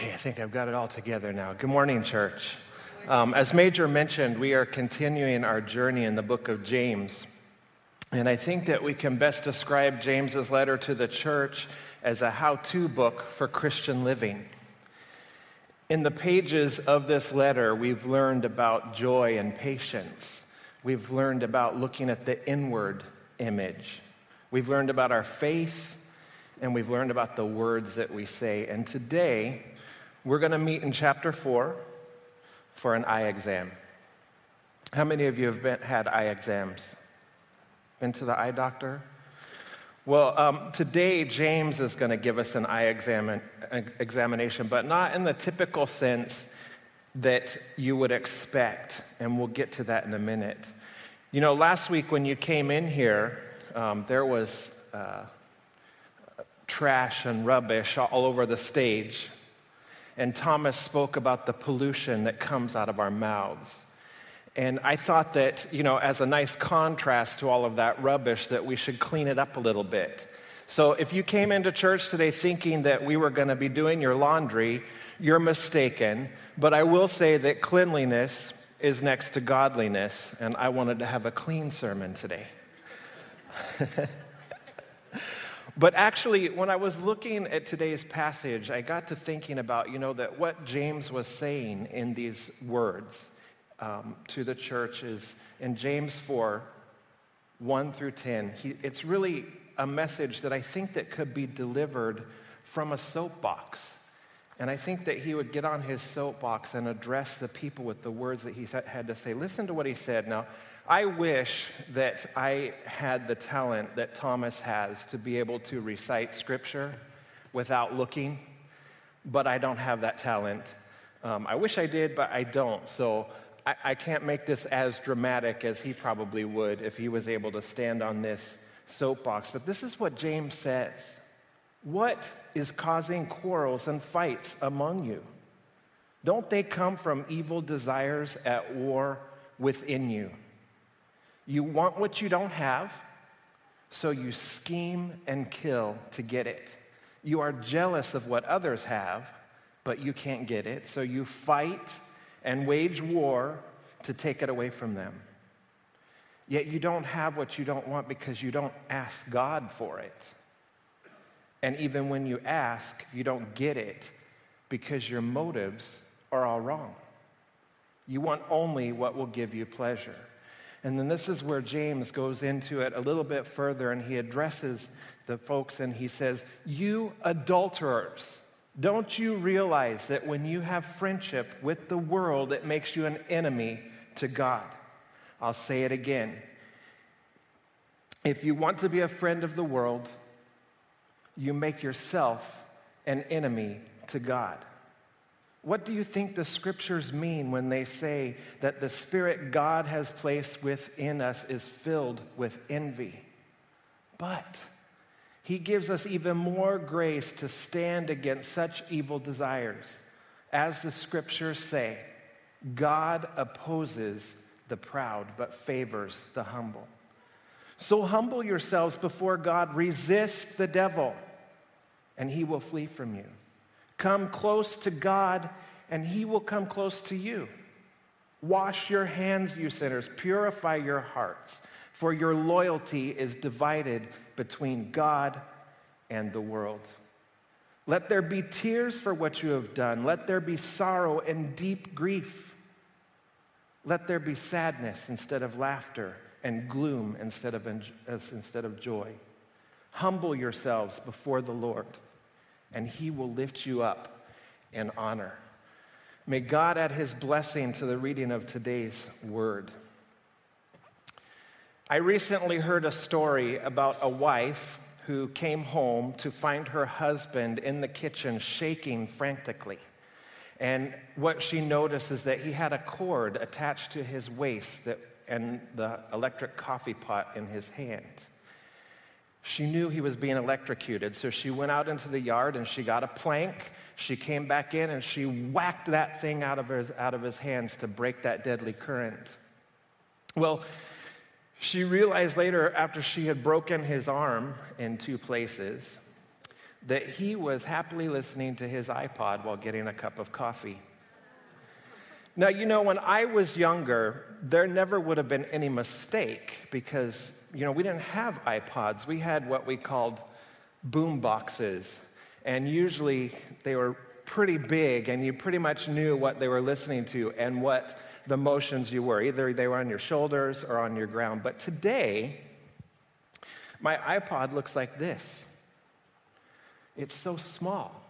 Okay, I think I've got it all together now. Good morning, church. Um, as Major mentioned, we are continuing our journey in the book of James. And I think that we can best describe James's letter to the church as a how to book for Christian living. In the pages of this letter, we've learned about joy and patience. We've learned about looking at the inward image. We've learned about our faith and we've learned about the words that we say. And today, we're going to meet in chapter 4 for an eye exam. How many of you have been, had eye exams? Been to the eye doctor? Well, um, today James is going to give us an eye examin- examination, but not in the typical sense that you would expect, and we'll get to that in a minute. You know, last week when you came in here, um, there was uh, trash and rubbish all over the stage. And Thomas spoke about the pollution that comes out of our mouths. And I thought that, you know, as a nice contrast to all of that rubbish, that we should clean it up a little bit. So if you came into church today thinking that we were going to be doing your laundry, you're mistaken. But I will say that cleanliness is next to godliness, and I wanted to have a clean sermon today. But actually, when I was looking at today's passage, I got to thinking about, you know, that what James was saying in these words um, to the church is in James 4 1 through 10. He, it's really a message that I think that could be delivered from a soapbox. And I think that he would get on his soapbox and address the people with the words that he had to say. Listen to what he said. Now, I wish that I had the talent that Thomas has to be able to recite scripture without looking, but I don't have that talent. Um, I wish I did, but I don't. So I, I can't make this as dramatic as he probably would if he was able to stand on this soapbox. But this is what James says What is causing quarrels and fights among you? Don't they come from evil desires at war within you? You want what you don't have, so you scheme and kill to get it. You are jealous of what others have, but you can't get it, so you fight and wage war to take it away from them. Yet you don't have what you don't want because you don't ask God for it. And even when you ask, you don't get it because your motives are all wrong. You want only what will give you pleasure. And then this is where James goes into it a little bit further and he addresses the folks and he says, You adulterers, don't you realize that when you have friendship with the world, it makes you an enemy to God? I'll say it again. If you want to be a friend of the world, you make yourself an enemy to God. What do you think the scriptures mean when they say that the spirit God has placed within us is filled with envy? But he gives us even more grace to stand against such evil desires. As the scriptures say, God opposes the proud but favors the humble. So humble yourselves before God, resist the devil, and he will flee from you. Come close to God, and He will come close to you. Wash your hands, you sinners. Purify your hearts, for your loyalty is divided between God and the world. Let there be tears for what you have done. Let there be sorrow and deep grief. Let there be sadness instead of laughter and gloom instead of, instead of joy. Humble yourselves before the Lord and he will lift you up in honor. May God add his blessing to the reading of today's word. I recently heard a story about a wife who came home to find her husband in the kitchen shaking frantically. And what she noticed is that he had a cord attached to his waist that, and the electric coffee pot in his hand. She knew he was being electrocuted, so she went out into the yard and she got a plank. She came back in and she whacked that thing out of his, out of his hands to break that deadly current. Well, she realized later, after she had broken his arm in two places, that he was happily listening to his iPod while getting a cup of coffee. Now, you know, when I was younger, there never would have been any mistake because, you know, we didn't have iPods. We had what we called boom boxes. And usually they were pretty big, and you pretty much knew what they were listening to and what the motions you were. Either they were on your shoulders or on your ground. But today, my iPod looks like this it's so small.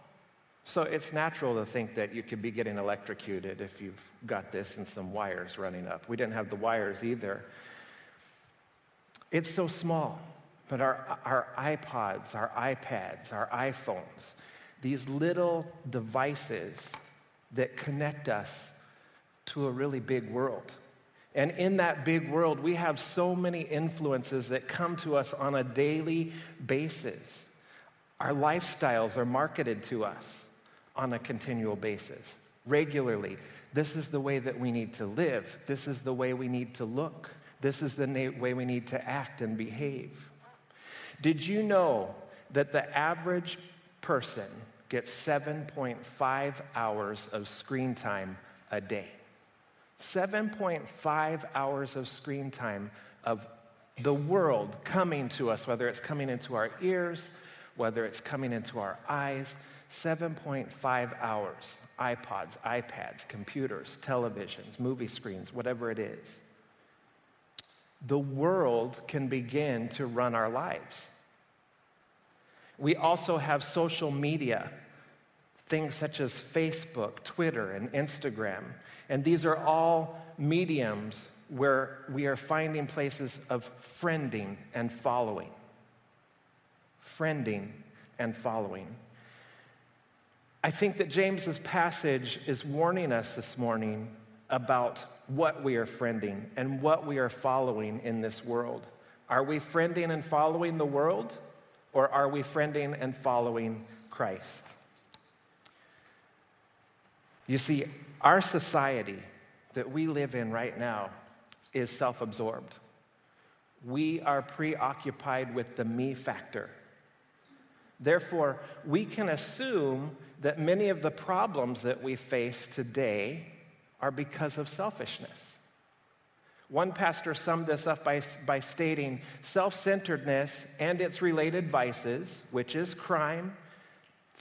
So it's natural to think that you could be getting electrocuted if you've got this and some wires running up. We didn't have the wires either. It's so small. But our, our iPods, our iPads, our iPhones, these little devices that connect us to a really big world. And in that big world, we have so many influences that come to us on a daily basis. Our lifestyles are marketed to us on a continual basis, regularly. This is the way that we need to live. This is the way we need to look. This is the way we need to act and behave. Did you know that the average person gets 7.5 hours of screen time a day? 7.5 hours of screen time of the world coming to us, whether it's coming into our ears, whether it's coming into our eyes. 7.5 hours. iPods, iPads, computers, televisions, movie screens, whatever it is. The world can begin to run our lives. We also have social media things such as Facebook, Twitter, and Instagram. And these are all mediums where we are finding places of friending and following. Friending and following. I think that James's passage is warning us this morning about what we are friending and what we are following in this world. Are we friending and following the world, or are we friending and following Christ? You see, our society that we live in right now is self absorbed. We are preoccupied with the me factor. Therefore, we can assume that many of the problems that we face today are because of selfishness. One pastor summed this up by, by stating self centeredness and its related vices, which is crime,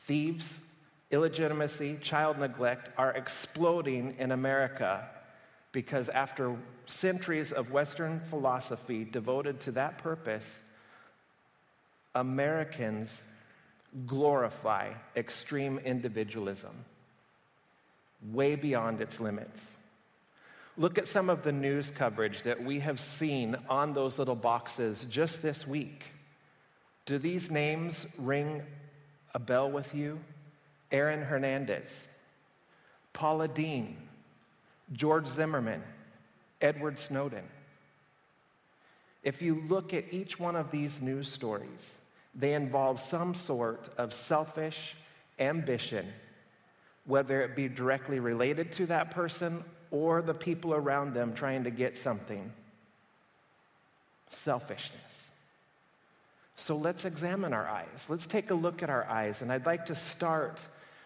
thieves, illegitimacy, child neglect are exploding in America because after centuries of Western philosophy devoted to that purpose, Americans glorify extreme individualism way beyond its limits. Look at some of the news coverage that we have seen on those little boxes just this week. Do these names ring a bell with you? Aaron Hernandez, Paula Deen, George Zimmerman, Edward Snowden. If you look at each one of these news stories, they involve some sort of selfish ambition, whether it be directly related to that person or the people around them trying to get something. Selfishness. So let's examine our eyes. Let's take a look at our eyes. And I'd like to start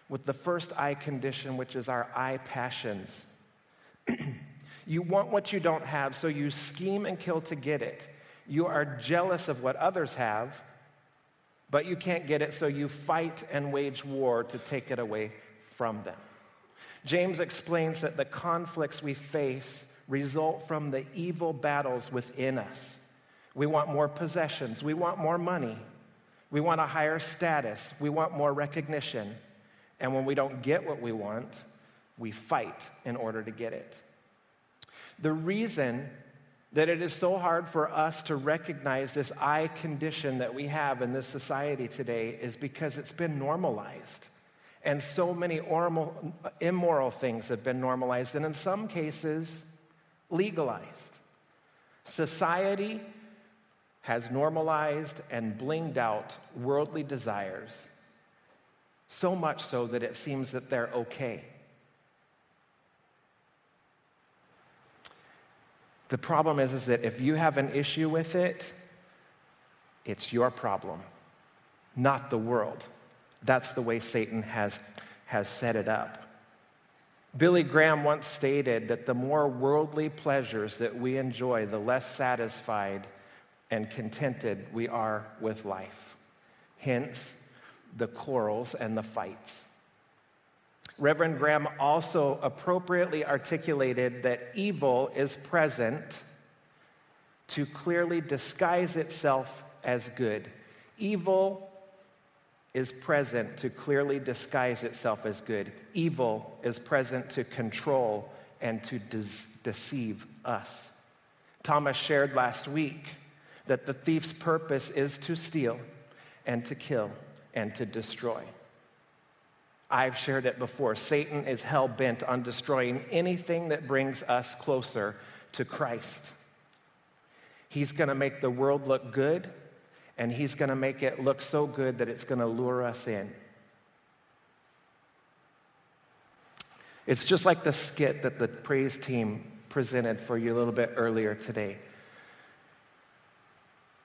with the first eye condition, which is our eye passions. you want what you don't have, so you scheme and kill to get it. You are jealous of what others have, but you can't get it, so you fight and wage war to take it away from them. James explains that the conflicts we face result from the evil battles within us. We want more possessions, we want more money, we want a higher status, we want more recognition. And when we don't get what we want, we fight in order to get it. The reason that it is so hard for us to recognize this eye condition that we have in this society today is because it's been normalized. And so many immoral things have been normalized, and in some cases, legalized. Society has normalized and blinged out worldly desires so much so that it seems that they're okay. The problem is, is that if you have an issue with it, it's your problem, not the world. That's the way Satan has, has set it up. Billy Graham once stated that the more worldly pleasures that we enjoy, the less satisfied and contented we are with life. Hence, the quarrels and the fights. Reverend Graham also appropriately articulated that evil is present to clearly disguise itself as good. Evil is present to clearly disguise itself as good. Evil is present to control and to de- deceive us. Thomas shared last week that the thief's purpose is to steal and to kill and to destroy. I've shared it before. Satan is hell bent on destroying anything that brings us closer to Christ. He's going to make the world look good and he's going to make it look so good that it's going to lure us in. It's just like the skit that the praise team presented for you a little bit earlier today.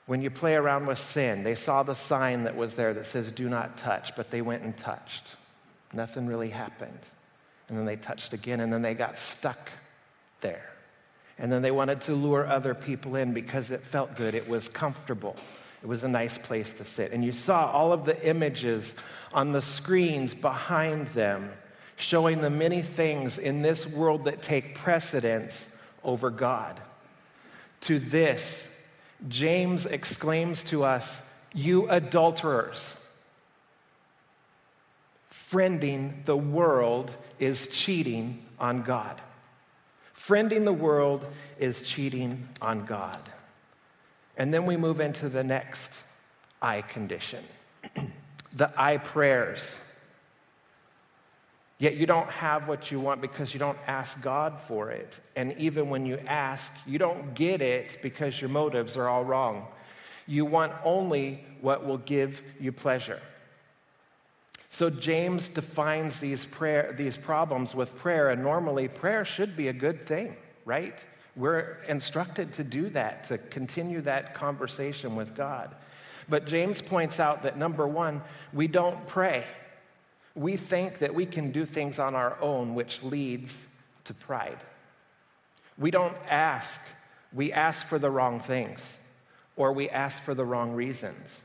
When you play around with sin, they saw the sign that was there that says, Do not touch, but they went and touched. Nothing really happened. And then they touched again, and then they got stuck there. And then they wanted to lure other people in because it felt good, it was comfortable. It was a nice place to sit. And you saw all of the images on the screens behind them showing the many things in this world that take precedence over God. To this, James exclaims to us, You adulterers, friending the world is cheating on God. Friending the world is cheating on God. And then we move into the next I condition the I prayers. Yet you don't have what you want because you don't ask God for it. And even when you ask, you don't get it because your motives are all wrong. You want only what will give you pleasure. So James defines these, prayer, these problems with prayer, and normally prayer should be a good thing, right? We're instructed to do that, to continue that conversation with God. But James points out that number one, we don't pray. We think that we can do things on our own, which leads to pride. We don't ask. We ask for the wrong things, or we ask for the wrong reasons.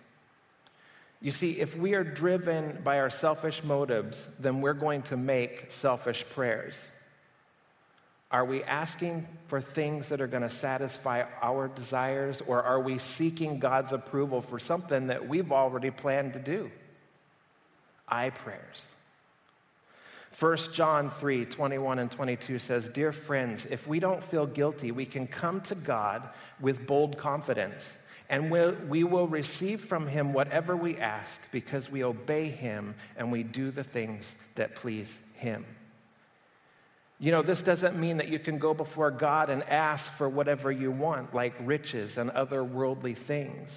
You see, if we are driven by our selfish motives, then we're going to make selfish prayers. Are we asking for things that are going to satisfy our desires, or are we seeking God's approval for something that we've already planned to do? I prayers. 1 John 3 21 and 22 says, Dear friends, if we don't feel guilty, we can come to God with bold confidence, and we'll, we will receive from Him whatever we ask because we obey Him and we do the things that please Him. You know, this doesn't mean that you can go before God and ask for whatever you want, like riches and other worldly things.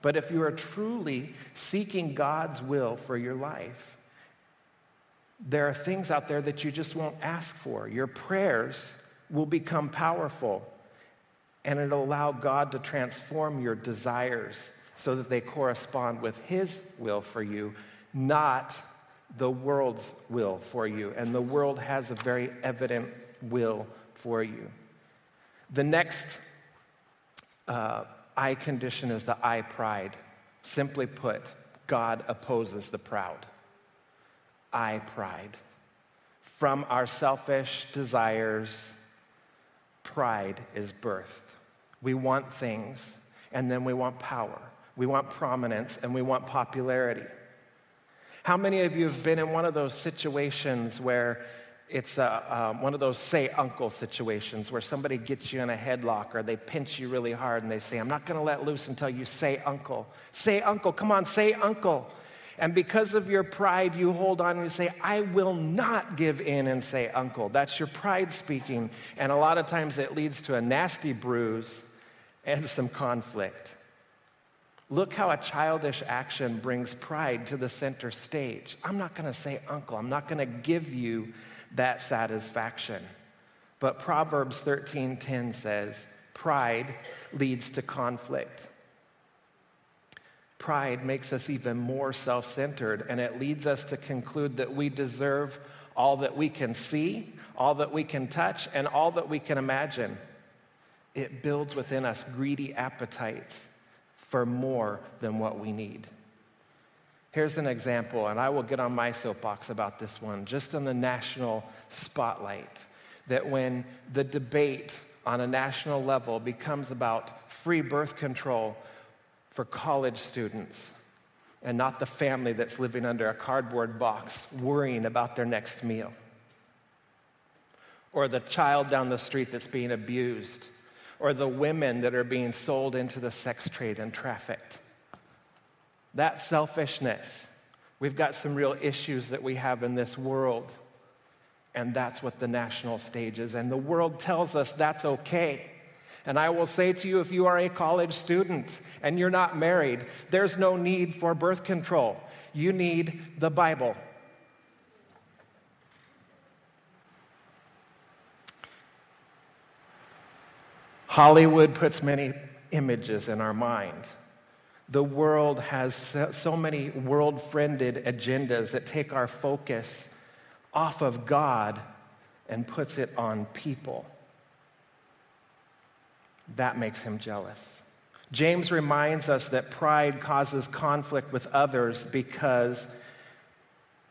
But if you are truly seeking God's will for your life, there are things out there that you just won't ask for. Your prayers will become powerful, and it'll allow God to transform your desires so that they correspond with His will for you, not the world's will for you, and the world has a very evident will for you. The next uh, I condition is the I pride. Simply put, God opposes the proud. I pride. From our selfish desires, pride is birthed. We want things, and then we want power. We want prominence, and we want popularity. How many of you have been in one of those situations where it's a, um, one of those say uncle situations where somebody gets you in a headlock or they pinch you really hard and they say, I'm not going to let loose until you say uncle. Say uncle, come on, say uncle. And because of your pride, you hold on and you say, I will not give in and say uncle. That's your pride speaking. And a lot of times it leads to a nasty bruise and some conflict. Look how a childish action brings pride to the center stage. I'm not going to say uncle. I'm not going to give you that satisfaction. But Proverbs 13:10 says, pride leads to conflict. pride makes us even more self centered, and it leads us to conclude that we deserve all that we can see, all that we can touch, and all that we can imagine. It builds within us greedy appetites for more than what we need. Here's an example, and I will get on my soapbox about this one, just in the national spotlight. That when the debate on a national level becomes about free birth control for college students, and not the family that's living under a cardboard box worrying about their next meal. Or the child down the street that's being abused. Or the women that are being sold into the sex trade and trafficked. That selfishness. We've got some real issues that we have in this world. And that's what the national stage is. And the world tells us that's okay. And I will say to you if you are a college student and you're not married, there's no need for birth control. You need the Bible. Hollywood puts many images in our mind. The world has so many world friended agendas that take our focus off of God and puts it on people that makes him jealous. James reminds us that pride causes conflict with others because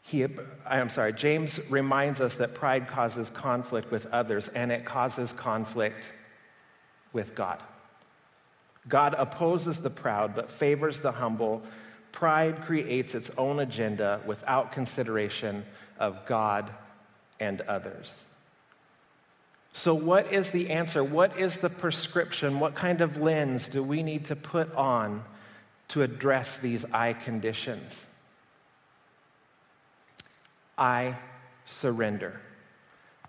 he, I'm sorry, James reminds us that pride causes conflict with others and it causes conflict with God. God opposes the proud but favors the humble. Pride creates its own agenda without consideration of God and others. So, what is the answer? What is the prescription? What kind of lens do we need to put on to address these eye conditions? I surrender.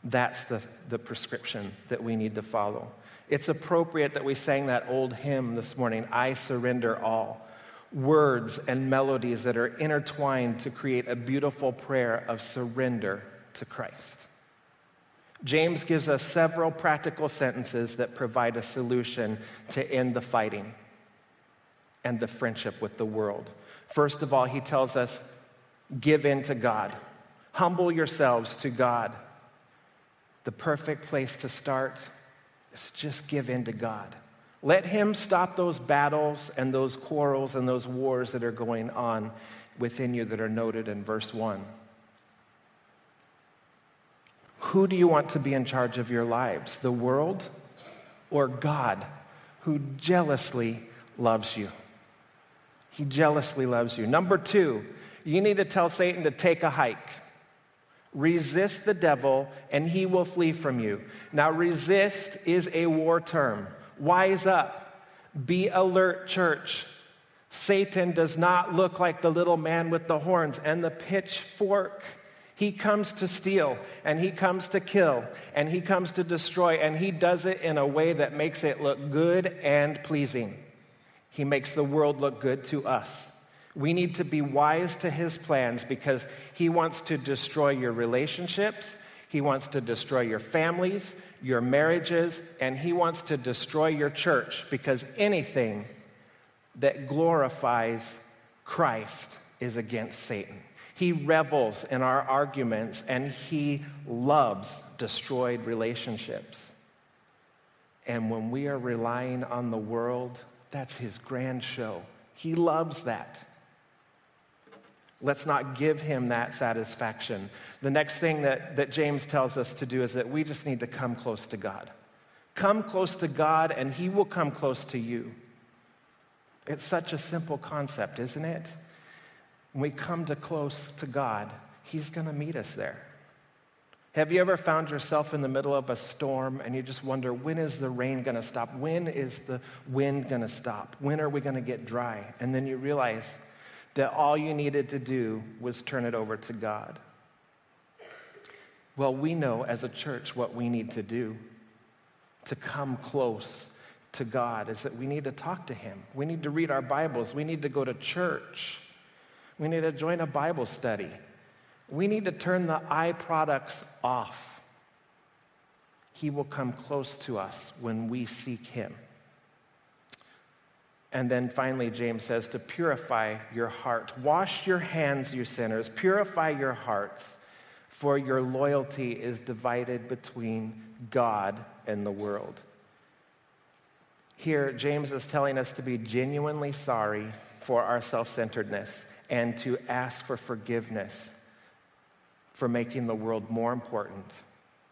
That's the, the prescription that we need to follow. It's appropriate that we sang that old hymn this morning, I surrender all. Words and melodies that are intertwined to create a beautiful prayer of surrender to Christ. James gives us several practical sentences that provide a solution to end the fighting and the friendship with the world. First of all, he tells us give in to God, humble yourselves to God. The perfect place to start is just give in to God. Let Him stop those battles and those quarrels and those wars that are going on within you that are noted in verse 1. Who do you want to be in charge of your lives? The world or God, who jealously loves you? He jealously loves you. Number two, you need to tell Satan to take a hike. Resist the devil, and he will flee from you. Now, resist is a war term. Wise up. Be alert, church. Satan does not look like the little man with the horns and the pitchfork. He comes to steal and he comes to kill and he comes to destroy and he does it in a way that makes it look good and pleasing. He makes the world look good to us. We need to be wise to his plans because he wants to destroy your relationships, he wants to destroy your families, your marriages, and he wants to destroy your church because anything that glorifies Christ is against Satan. He revels in our arguments and he loves destroyed relationships. And when we are relying on the world, that's his grand show. He loves that. Let's not give him that satisfaction. The next thing that, that James tells us to do is that we just need to come close to God. Come close to God, and he will come close to you. It's such a simple concept, isn't it? when we come to close to God, He's going to meet us there. Have you ever found yourself in the middle of a storm and you just wonder, when is the rain going to stop? When is the wind going to stop? When are we going to get dry? And then you realize that all you needed to do was turn it over to God. Well, we know as a church what we need to do to come close to God is that we need to talk to Him. We need to read our Bibles. We need to go to church. We need to join a Bible study. We need to turn the eye products off. He will come close to us when we seek Him. And then finally, James says to purify your heart. Wash your hands, you sinners. Purify your hearts, for your loyalty is divided between God and the world. Here, James is telling us to be genuinely sorry for our self centeredness and to ask for forgiveness for making the world more important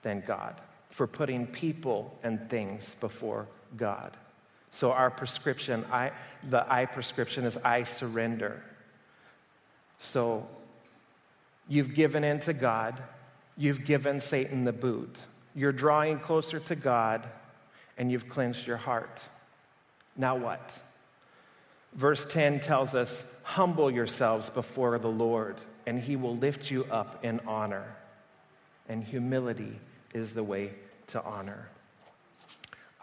than God, for putting people and things before God. So our prescription, I, the I prescription is I surrender. So you've given in to God, you've given Satan the boot. You're drawing closer to God, and you've cleansed your heart. Now what? Verse 10 tells us, Humble yourselves before the Lord, and he will lift you up in honor. And humility is the way to honor.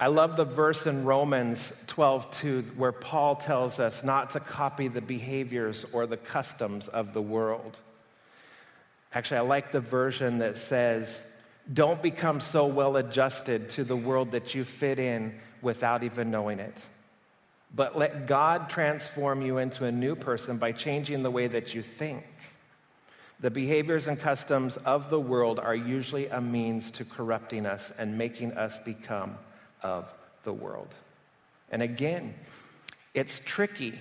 I love the verse in Romans 12:2 where Paul tells us not to copy the behaviors or the customs of the world. Actually, I like the version that says, "Don't become so well adjusted to the world that you fit in without even knowing it." But let God transform you into a new person by changing the way that you think. The behaviors and customs of the world are usually a means to corrupting us and making us become of the world. And again, it's tricky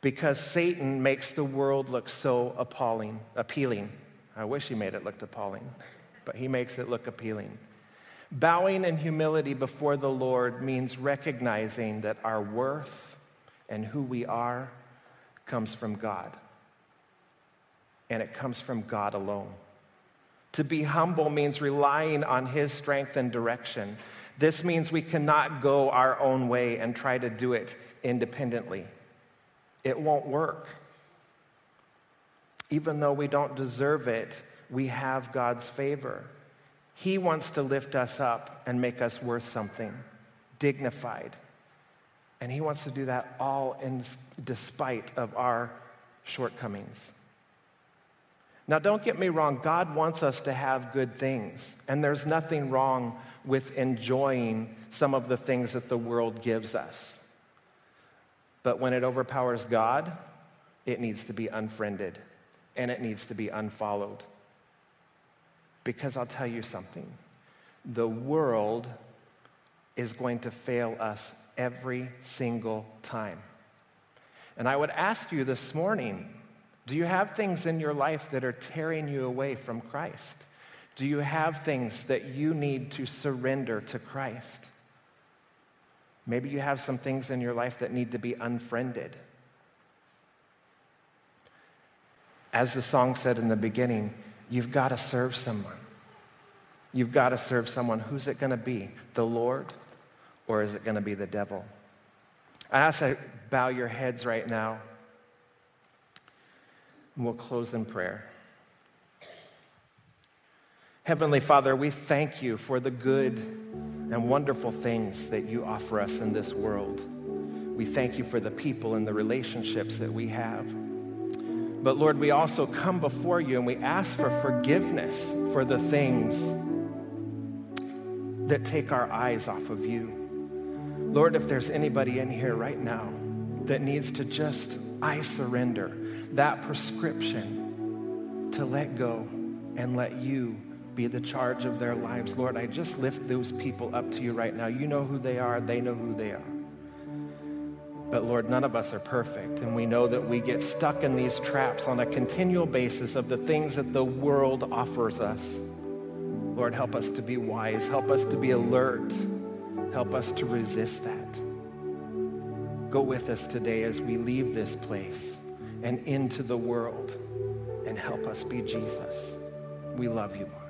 because Satan makes the world look so appalling, appealing. I wish he made it look appalling, but he makes it look appealing. Bowing in humility before the Lord means recognizing that our worth and who we are comes from God. And it comes from God alone. To be humble means relying on His strength and direction. This means we cannot go our own way and try to do it independently. It won't work. Even though we don't deserve it, we have God's favor. He wants to lift us up and make us worth something, dignified. And He wants to do that all in despite of our shortcomings. Now, don't get me wrong, God wants us to have good things, and there's nothing wrong with enjoying some of the things that the world gives us. But when it overpowers God, it needs to be unfriended and it needs to be unfollowed. Because I'll tell you something the world is going to fail us every single time. And I would ask you this morning do you have things in your life that are tearing you away from Christ? Do you have things that you need to surrender to Christ? Maybe you have some things in your life that need to be unfriended. As the song said in the beginning, You've got to serve someone. You've got to serve someone. Who's it going to be? The Lord? Or is it going to be the devil? I ask you bow your heads right now. And we'll close in prayer. Heavenly Father, we thank you for the good and wonderful things that you offer us in this world. We thank you for the people and the relationships that we have. But Lord, we also come before you and we ask for forgiveness for the things that take our eyes off of you. Lord, if there's anybody in here right now that needs to just, I surrender that prescription to let go and let you be the charge of their lives. Lord, I just lift those people up to you right now. You know who they are, they know who they are. But Lord, none of us are perfect, and we know that we get stuck in these traps on a continual basis of the things that the world offers us. Lord, help us to be wise, help us to be alert, help us to resist that. Go with us today as we leave this place and into the world, and help us be Jesus. We love you, Lord.